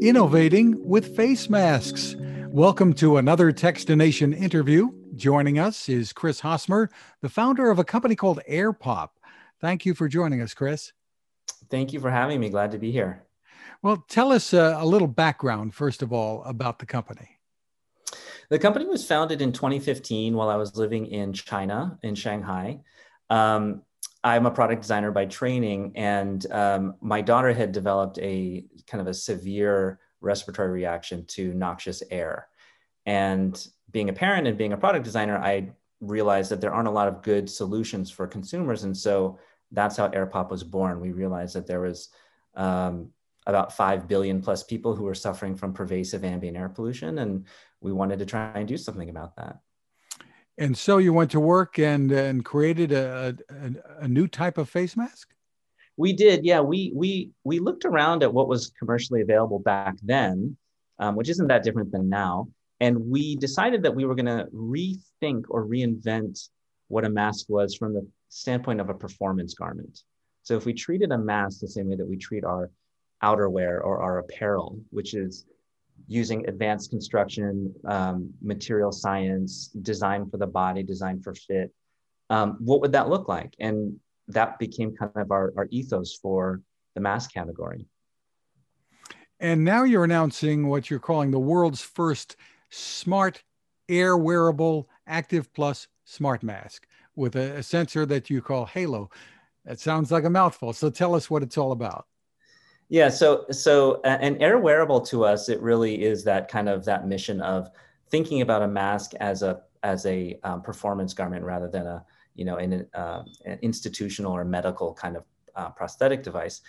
Innovating with face masks. Welcome to another Techstination interview. Joining us is Chris Hosmer, the founder of a company called AirPop. Thank you for joining us, Chris. Thank you for having me. Glad to be here. Well, tell us uh, a little background, first of all, about the company. The company was founded in 2015 while I was living in China, in Shanghai. Um, I'm a product designer by training, and um, my daughter had developed a kind of a severe respiratory reaction to noxious air. And being a parent and being a product designer, I realized that there aren't a lot of good solutions for consumers. And so that's how AirPop was born. We realized that there was um, about 5 billion plus people who were suffering from pervasive ambient air pollution. And we wanted to try and do something about that. And so you went to work and and created a, a, a new type of face mask. We did, yeah. We we we looked around at what was commercially available back then, um, which isn't that different than now, and we decided that we were going to rethink or reinvent what a mask was from the standpoint of a performance garment. So if we treated a mask the same way that we treat our outerwear or our apparel, which is using advanced construction, um, material science, design for the body, design for fit. Um, what would that look like? And that became kind of our, our ethos for the mask category. And now you're announcing what you're calling the world's first smart air wearable active plus smart mask with a, a sensor that you call Halo. That sounds like a mouthful. So tell us what it's all about. Yeah, so so an air wearable to us, it really is that kind of that mission of thinking about a mask as a as a um, performance garment rather than a you know an, uh, an institutional or medical kind of uh, prosthetic device.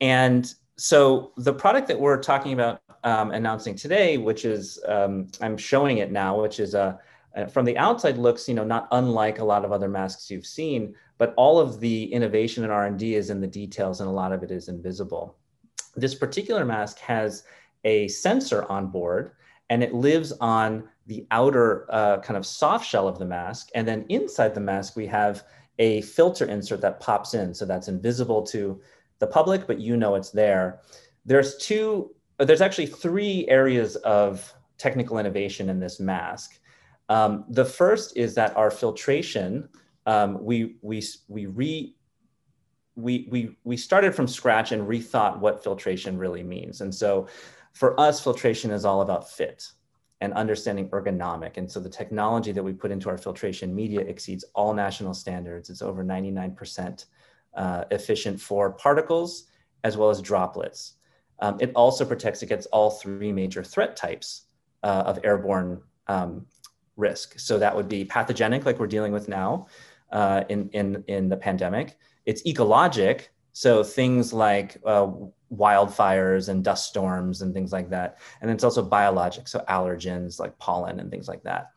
And so the product that we're talking about um, announcing today, which is um, I'm showing it now, which is a from the outside looks you know not unlike a lot of other masks you've seen, but all of the innovation and R&D is in the details, and a lot of it is invisible. This particular mask has a sensor on board and it lives on the outer uh, kind of soft shell of the mask. And then inside the mask, we have a filter insert that pops in. So that's invisible to the public, but you know it's there. There's two, there's actually three areas of technical innovation in this mask. Um, the first is that our filtration, um, we, we, we re, we, we, we started from scratch and rethought what filtration really means. And so for us, filtration is all about fit and understanding ergonomic. And so the technology that we put into our filtration media exceeds all national standards. It's over 99% uh, efficient for particles as well as droplets. Um, it also protects against all three major threat types uh, of airborne um, risk. So that would be pathogenic, like we're dealing with now uh, in, in, in the pandemic. It's ecologic, so things like uh, wildfires and dust storms and things like that. And it's also biologic, so allergens like pollen and things like that.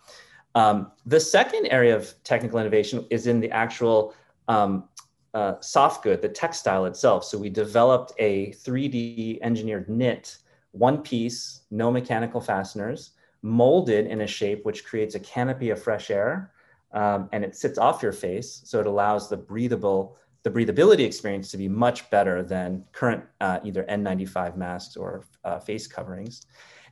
Um, the second area of technical innovation is in the actual um, uh, soft good, the textile itself. So we developed a 3D engineered knit, one piece, no mechanical fasteners, molded in a shape which creates a canopy of fresh air um, and it sits off your face. So it allows the breathable the breathability experience to be much better than current uh, either N95 masks or uh, face coverings.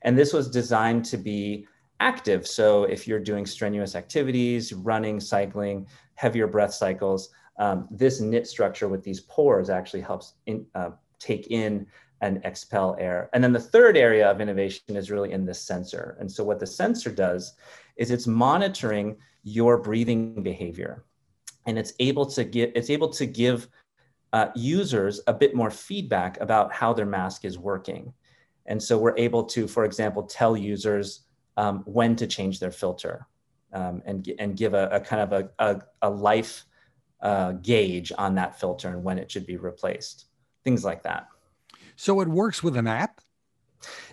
And this was designed to be active. So if you're doing strenuous activities, running, cycling, heavier breath cycles, um, this knit structure with these pores actually helps in, uh, take in and expel air. And then the third area of innovation is really in the sensor. And so what the sensor does is it's monitoring your breathing behavior and it's able to get it's able to give uh, users a bit more feedback about how their mask is working. And so we're able to for example tell users um, when to change their filter um, and, and give a, a kind of a, a, a life uh, gauge on that filter and when it should be replaced things like that. So it works with an app?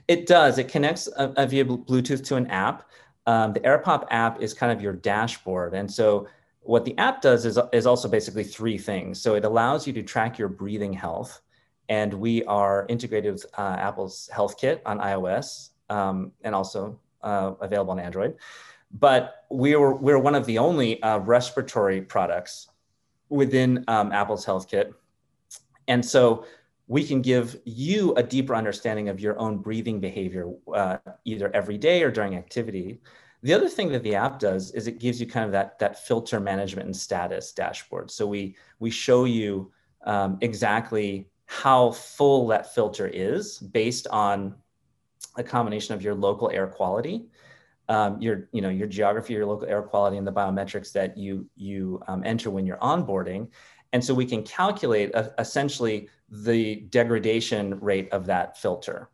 It does. It connects uh, uh via bluetooth to an app. Um, the airpop app is kind of your dashboard. And so what the app does is, is also basically three things. So it allows you to track your breathing health. And we are integrated with uh, Apple's Health Kit on iOS um, and also uh, available on Android. But we were, we're one of the only uh, respiratory products within um, Apple's Health Kit. And so we can give you a deeper understanding of your own breathing behavior, uh, either every day or during activity. The other thing that the app does is it gives you kind of that, that filter management and status dashboard. So we, we show you um, exactly how full that filter is based on a combination of your local air quality, um, your, you know, your geography, your local air quality, and the biometrics that you, you um, enter when you're onboarding. And so we can calculate uh, essentially the degradation rate of that filter.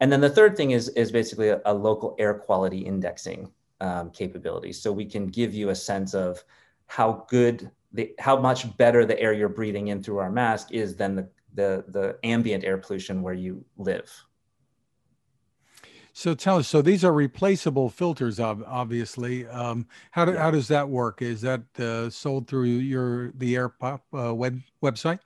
And then the third thing is, is basically a, a local air quality indexing um, capability. So we can give you a sense of how good, the, how much better the air you're breathing in through our mask is than the, the, the ambient air pollution where you live. So tell us, so these are replaceable filters, obviously. Um, how, do, yeah. how does that work? Is that uh, sold through your the AirPop uh, web website?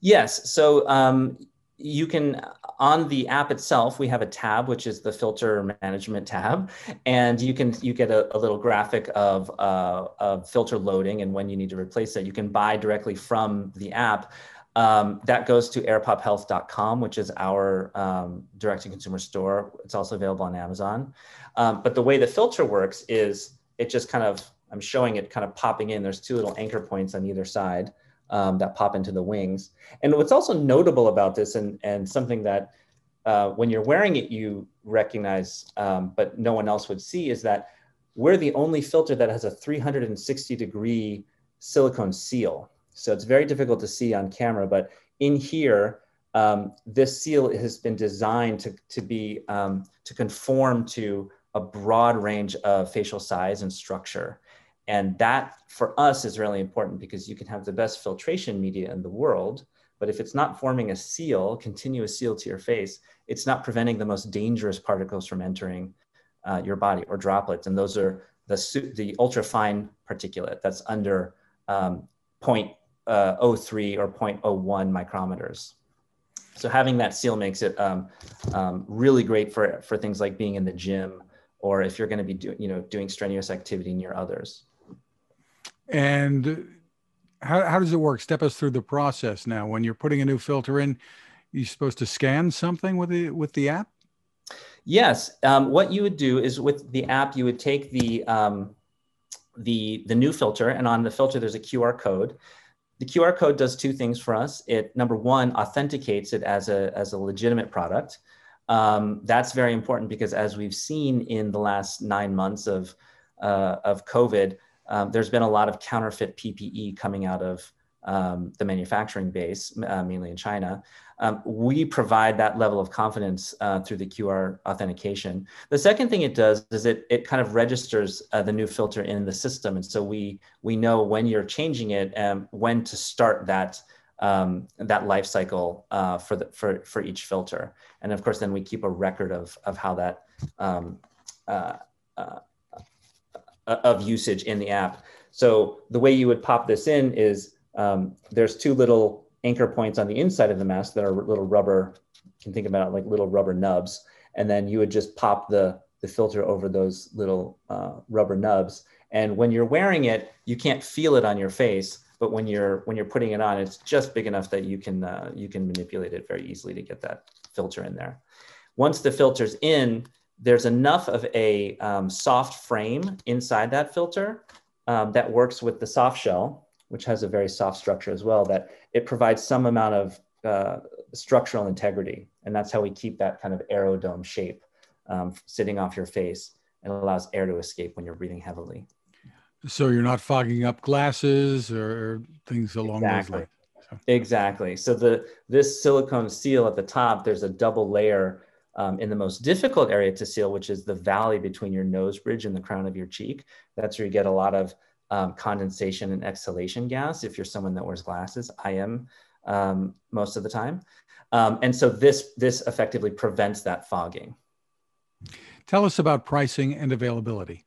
Yes. So um, you can on the app itself we have a tab which is the filter management tab and you can you get a, a little graphic of, uh, of filter loading and when you need to replace it. You can buy directly from the app. Um, that goes to airpophealth.com which is our um, direct-to-consumer store. It's also available on amazon. Um, but the way the filter works is it just kind of i'm showing it kind of popping in. There's two little anchor points on either side um, that pop into the wings. And what's also notable about this, and, and something that uh, when you're wearing it, you recognize, um, but no one else would see, is that we're the only filter that has a 360 degree silicone seal. So it's very difficult to see on camera, but in here, um, this seal has been designed to, to be, um, to conform to a broad range of facial size and structure. And that for us is really important because you can have the best filtration media in the world, but if it's not forming a seal, continuous seal to your face, it's not preventing the most dangerous particles from entering uh, your body or droplets. And those are the, the ultra fine particulate that's under um, uh, 0.03 or 0.01 micrometers. So having that seal makes it um, um, really great for, for things like being in the gym or if you're going to be do, you know, doing strenuous activity near others. And how, how does it work? Step us through the process now. When you're putting a new filter in, you're supposed to scan something with the with the app. Yes. Um, what you would do is with the app, you would take the um, the the new filter, and on the filter there's a QR code. The QR code does two things for us. It number one authenticates it as a as a legitimate product. Um, that's very important because as we've seen in the last nine months of uh, of COVID, um, there's been a lot of counterfeit PPE coming out of um, the manufacturing base, uh, mainly in China. Um, we provide that level of confidence uh, through the QR authentication. The second thing it does is it, it kind of registers uh, the new filter in the system. And so we, we know when you're changing it and when to start that, um, that life cycle uh, for, the, for, for each filter. And of course, then we keep a record of, of how that um, uh, uh, of usage in the app. So the way you would pop this in is um, there's two little anchor points on the inside of the mask that are little rubber, you can think about it like little rubber nubs. And then you would just pop the, the filter over those little uh, rubber nubs. And when you're wearing it, you can't feel it on your face, but when you're when you're putting it on, it's just big enough that you can uh, you can manipulate it very easily to get that filter in there. Once the filter's in, there's enough of a um, soft frame inside that filter um, that works with the soft shell, which has a very soft structure as well, that it provides some amount of uh, structural integrity. And that's how we keep that kind of aerodome shape um, sitting off your face and allows air to escape when you're breathing heavily. So you're not fogging up glasses or things along exactly. those lines. So. Exactly. So the this silicone seal at the top, there's a double layer um, in the most difficult area to seal, which is the valley between your nose bridge and the crown of your cheek. That's where you get a lot of um, condensation and exhalation gas. If you're someone that wears glasses, I am um, most of the time. Um, and so this, this effectively prevents that fogging. Tell us about pricing and availability.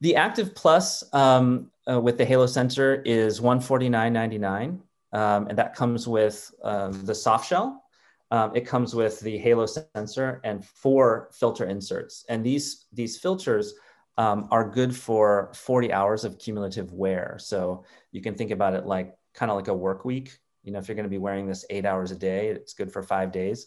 The Active Plus um, uh, with the Halo sensor is $149.99. Um, and that comes with the soft shell, um, it comes with the Halo sensor and four filter inserts. And these, these filters um, are good for 40 hours of cumulative wear. So you can think about it like kind of like a work week You know, if you're going to be wearing this eight hours a day, it's good for five days.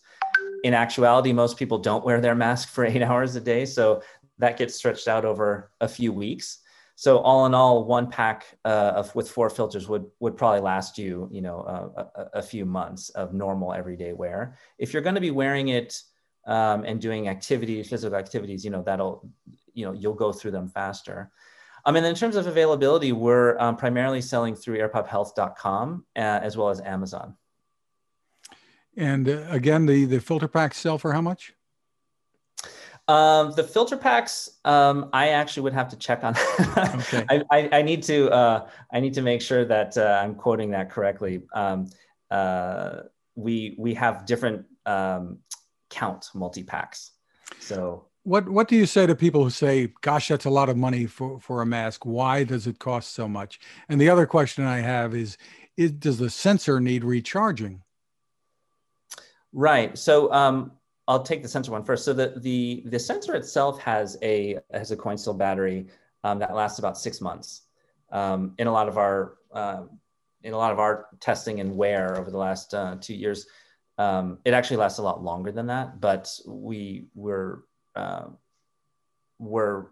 In actuality, most people don't wear their mask for eight hours a day. So that gets stretched out over a few weeks. So all in all, one pack uh, of, with four filters would would probably last you, you know, uh, a, a, few months of normal everyday wear. If you're going to be wearing it um, and doing activities, physical activities, you know, that'll, you know, you'll go through them faster. I mean, in terms of availability, we're um, primarily selling through airpophealth.com uh, as well as Amazon. And uh, again, the the filter packs sell for how much? Um, the filter packs, um, I actually would have to check on. okay. I, I, I, need to uh, I need to make sure that uh, I'm quoting that correctly. Um, uh, we we have different um, count multi packs. So what what do you say to people who say, "Gosh, that's a lot of money for for a mask. Why does it cost so much?" And the other question I have is, is does the sensor need recharging? Right. So um, I'll take the sensor one first. So the the the sensor itself has a has a coin cell battery um, that lasts about six months. Um, in a lot of our uh, in a lot of our testing and wear over the last uh, two years, um, it actually lasts a lot longer than that. But we were uh, we're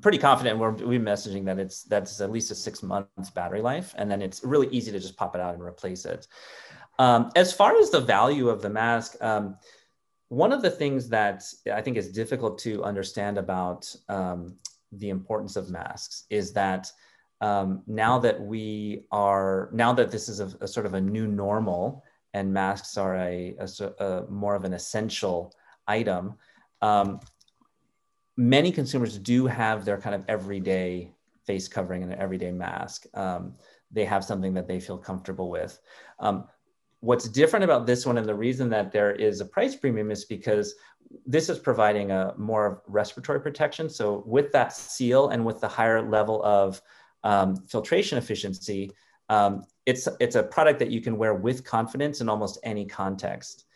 pretty confident. We're we messaging that it's that's at least a six months battery life, and then it's really easy to just pop it out and replace it. Um, as far as the value of the mask one of the things that I think is difficult to understand about um, the importance of masks is that um, now that we are now that this is a, a, sort of a new normal and masks are a, a, a more of an essential item, um, many consumers do have their kind of everyday face covering and an everyday mask. Um, they have something that they feel comfortable with. What's different about this one and the reason that there is a price premium is because this is providing a more respiratory protection. So with that seal and with the higher level of um, filtration efficiency, um, it's, it's a product that you can wear with confidence in almost any context.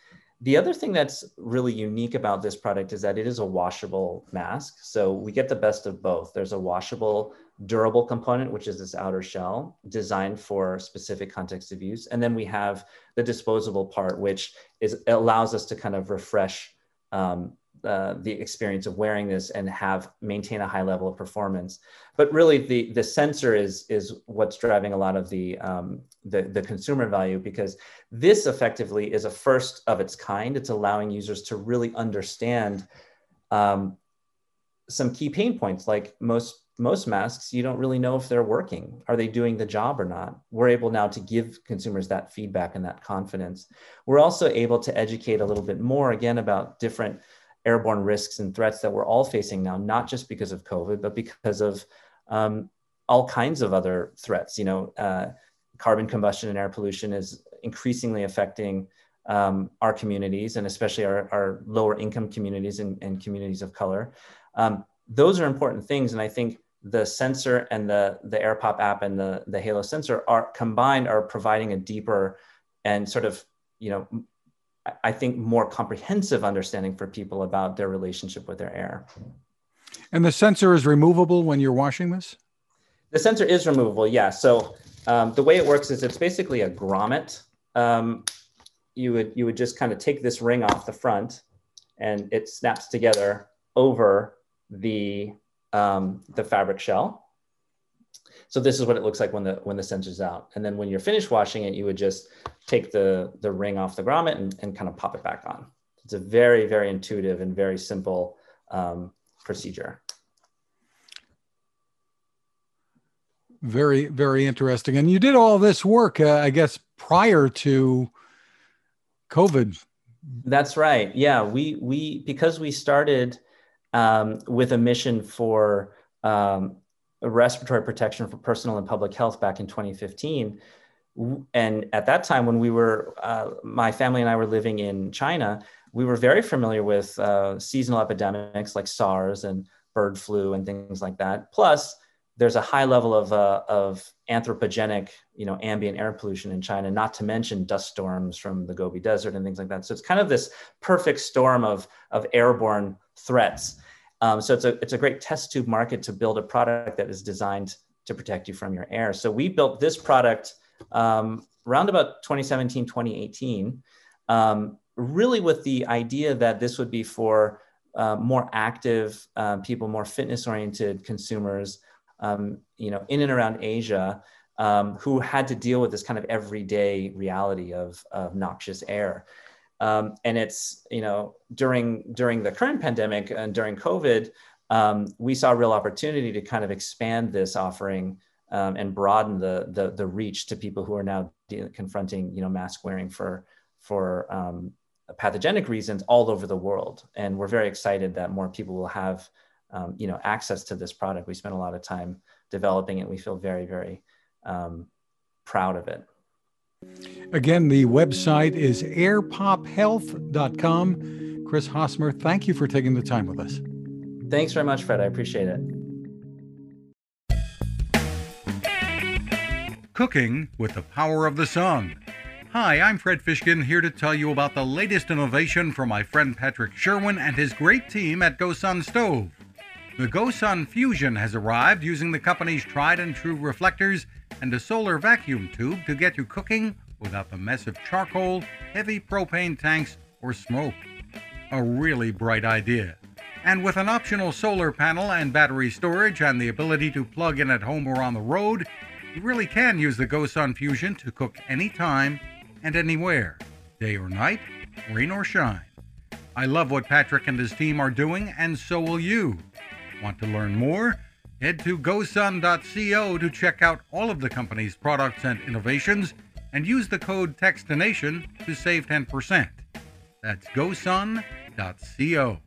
The other thing that's really unique about this product is that it is a washable mask. So we get the best of both. There's a washable durable component, which is this outer shell designed for specific context of use. And then we have the disposable part, which is allows us to kind of refresh um, uh, the experience of wearing this and have maintain a high level of performance. But really, the the sensor is is what's driving a lot of the um, the, the consumer value because this effectively is a first of its kind. It's allowing users to really understand um, some key pain points, like most most masks, you don't really know if they're working. Are they doing the job or not? We're able now to give consumers that feedback and that confidence. We're also able to educate a little bit more, again, about different airborne risks and threats that we're all facing now, not just because of COVID, but because of um, all kinds of other threats. You know, uh, carbon combustion and air pollution is increasingly affecting um, our communities and especially our, our lower income communities and, and communities of color. Um, those are important things. And I think the sensor and the the AirPop app and the the Halo sensor are combined are providing a deeper and sort of you know I think more comprehensive understanding for people about their relationship with their air. And the sensor is removable when you're washing this. The sensor is removable, yeah. So um, the way it works is it's basically a grommet. Um, you would you would just kind of take this ring off the front, and it snaps together over the um, the fabric shell. So this is what it looks like when the when the sensor's out. And then when you're finished washing it, you would just take the, the ring off the grommet and, and kind of pop it back on. It's a very, very intuitive and very simple um, procedure. Very, very interesting. And you did all this work, uh, I guess, prior to COVID. That's right. Yeah, we we because we started um, with a mission for um, respiratory protection for personal and public health back in 2015. And at that time, when we were, uh, my family and I were living in China, we were very familiar with uh, seasonal epidemics like SARS and bird flu and things like that. Plus, there's a high level of, uh, of anthropogenic, you know, ambient air pollution in China, not to mention dust storms from the Gobi Desert and things like that. So it's kind of this perfect storm of, of airborne threats. Um, so it's a, it's a great test tube market to build a product that is designed to protect you from your air. So we built this product um, around about 2017, 2018, um, really with the idea that this would be for uh, more active uh, people, more fitness oriented consumers, um, you know, in and around Asia. Um, who had to deal with this kind of everyday reality of, of noxious air. Um, and it's you know during during the current pandemic and during COVID, um, we saw a real opportunity to kind of expand this offering um, and broaden the, the, the reach to people who are now de- confronting you know mask wearing for for um, pathogenic reasons all over the world. And we're very excited that more people will have um, you know access to this product. We spent a lot of time developing it. We feel very very um, proud of it. Again, the website is airpophealth.com. Chris Hosmer, thank you for taking the time with us. Thanks very much, Fred. I appreciate it. Cooking with the Power of the Sun. Hi, I'm Fred Fishkin here to tell you about the latest innovation from my friend Patrick Sherwin and his great team at GoSun Stove. The GoSun Fusion has arrived using the company's tried and true reflectors and a solar vacuum tube to get you cooking without the mess of charcoal, heavy propane tanks, or smoke. A really bright idea. And with an optional solar panel and battery storage and the ability to plug in at home or on the road, you really can use the GoSun Fusion to cook anytime and anywhere, day or night, rain or shine. I love what Patrick and his team are doing, and so will you. Want to learn more? Head to gosun.co to check out all of the company's products and innovations and use the code TECHSTINATION to save 10%. That's gosun.co.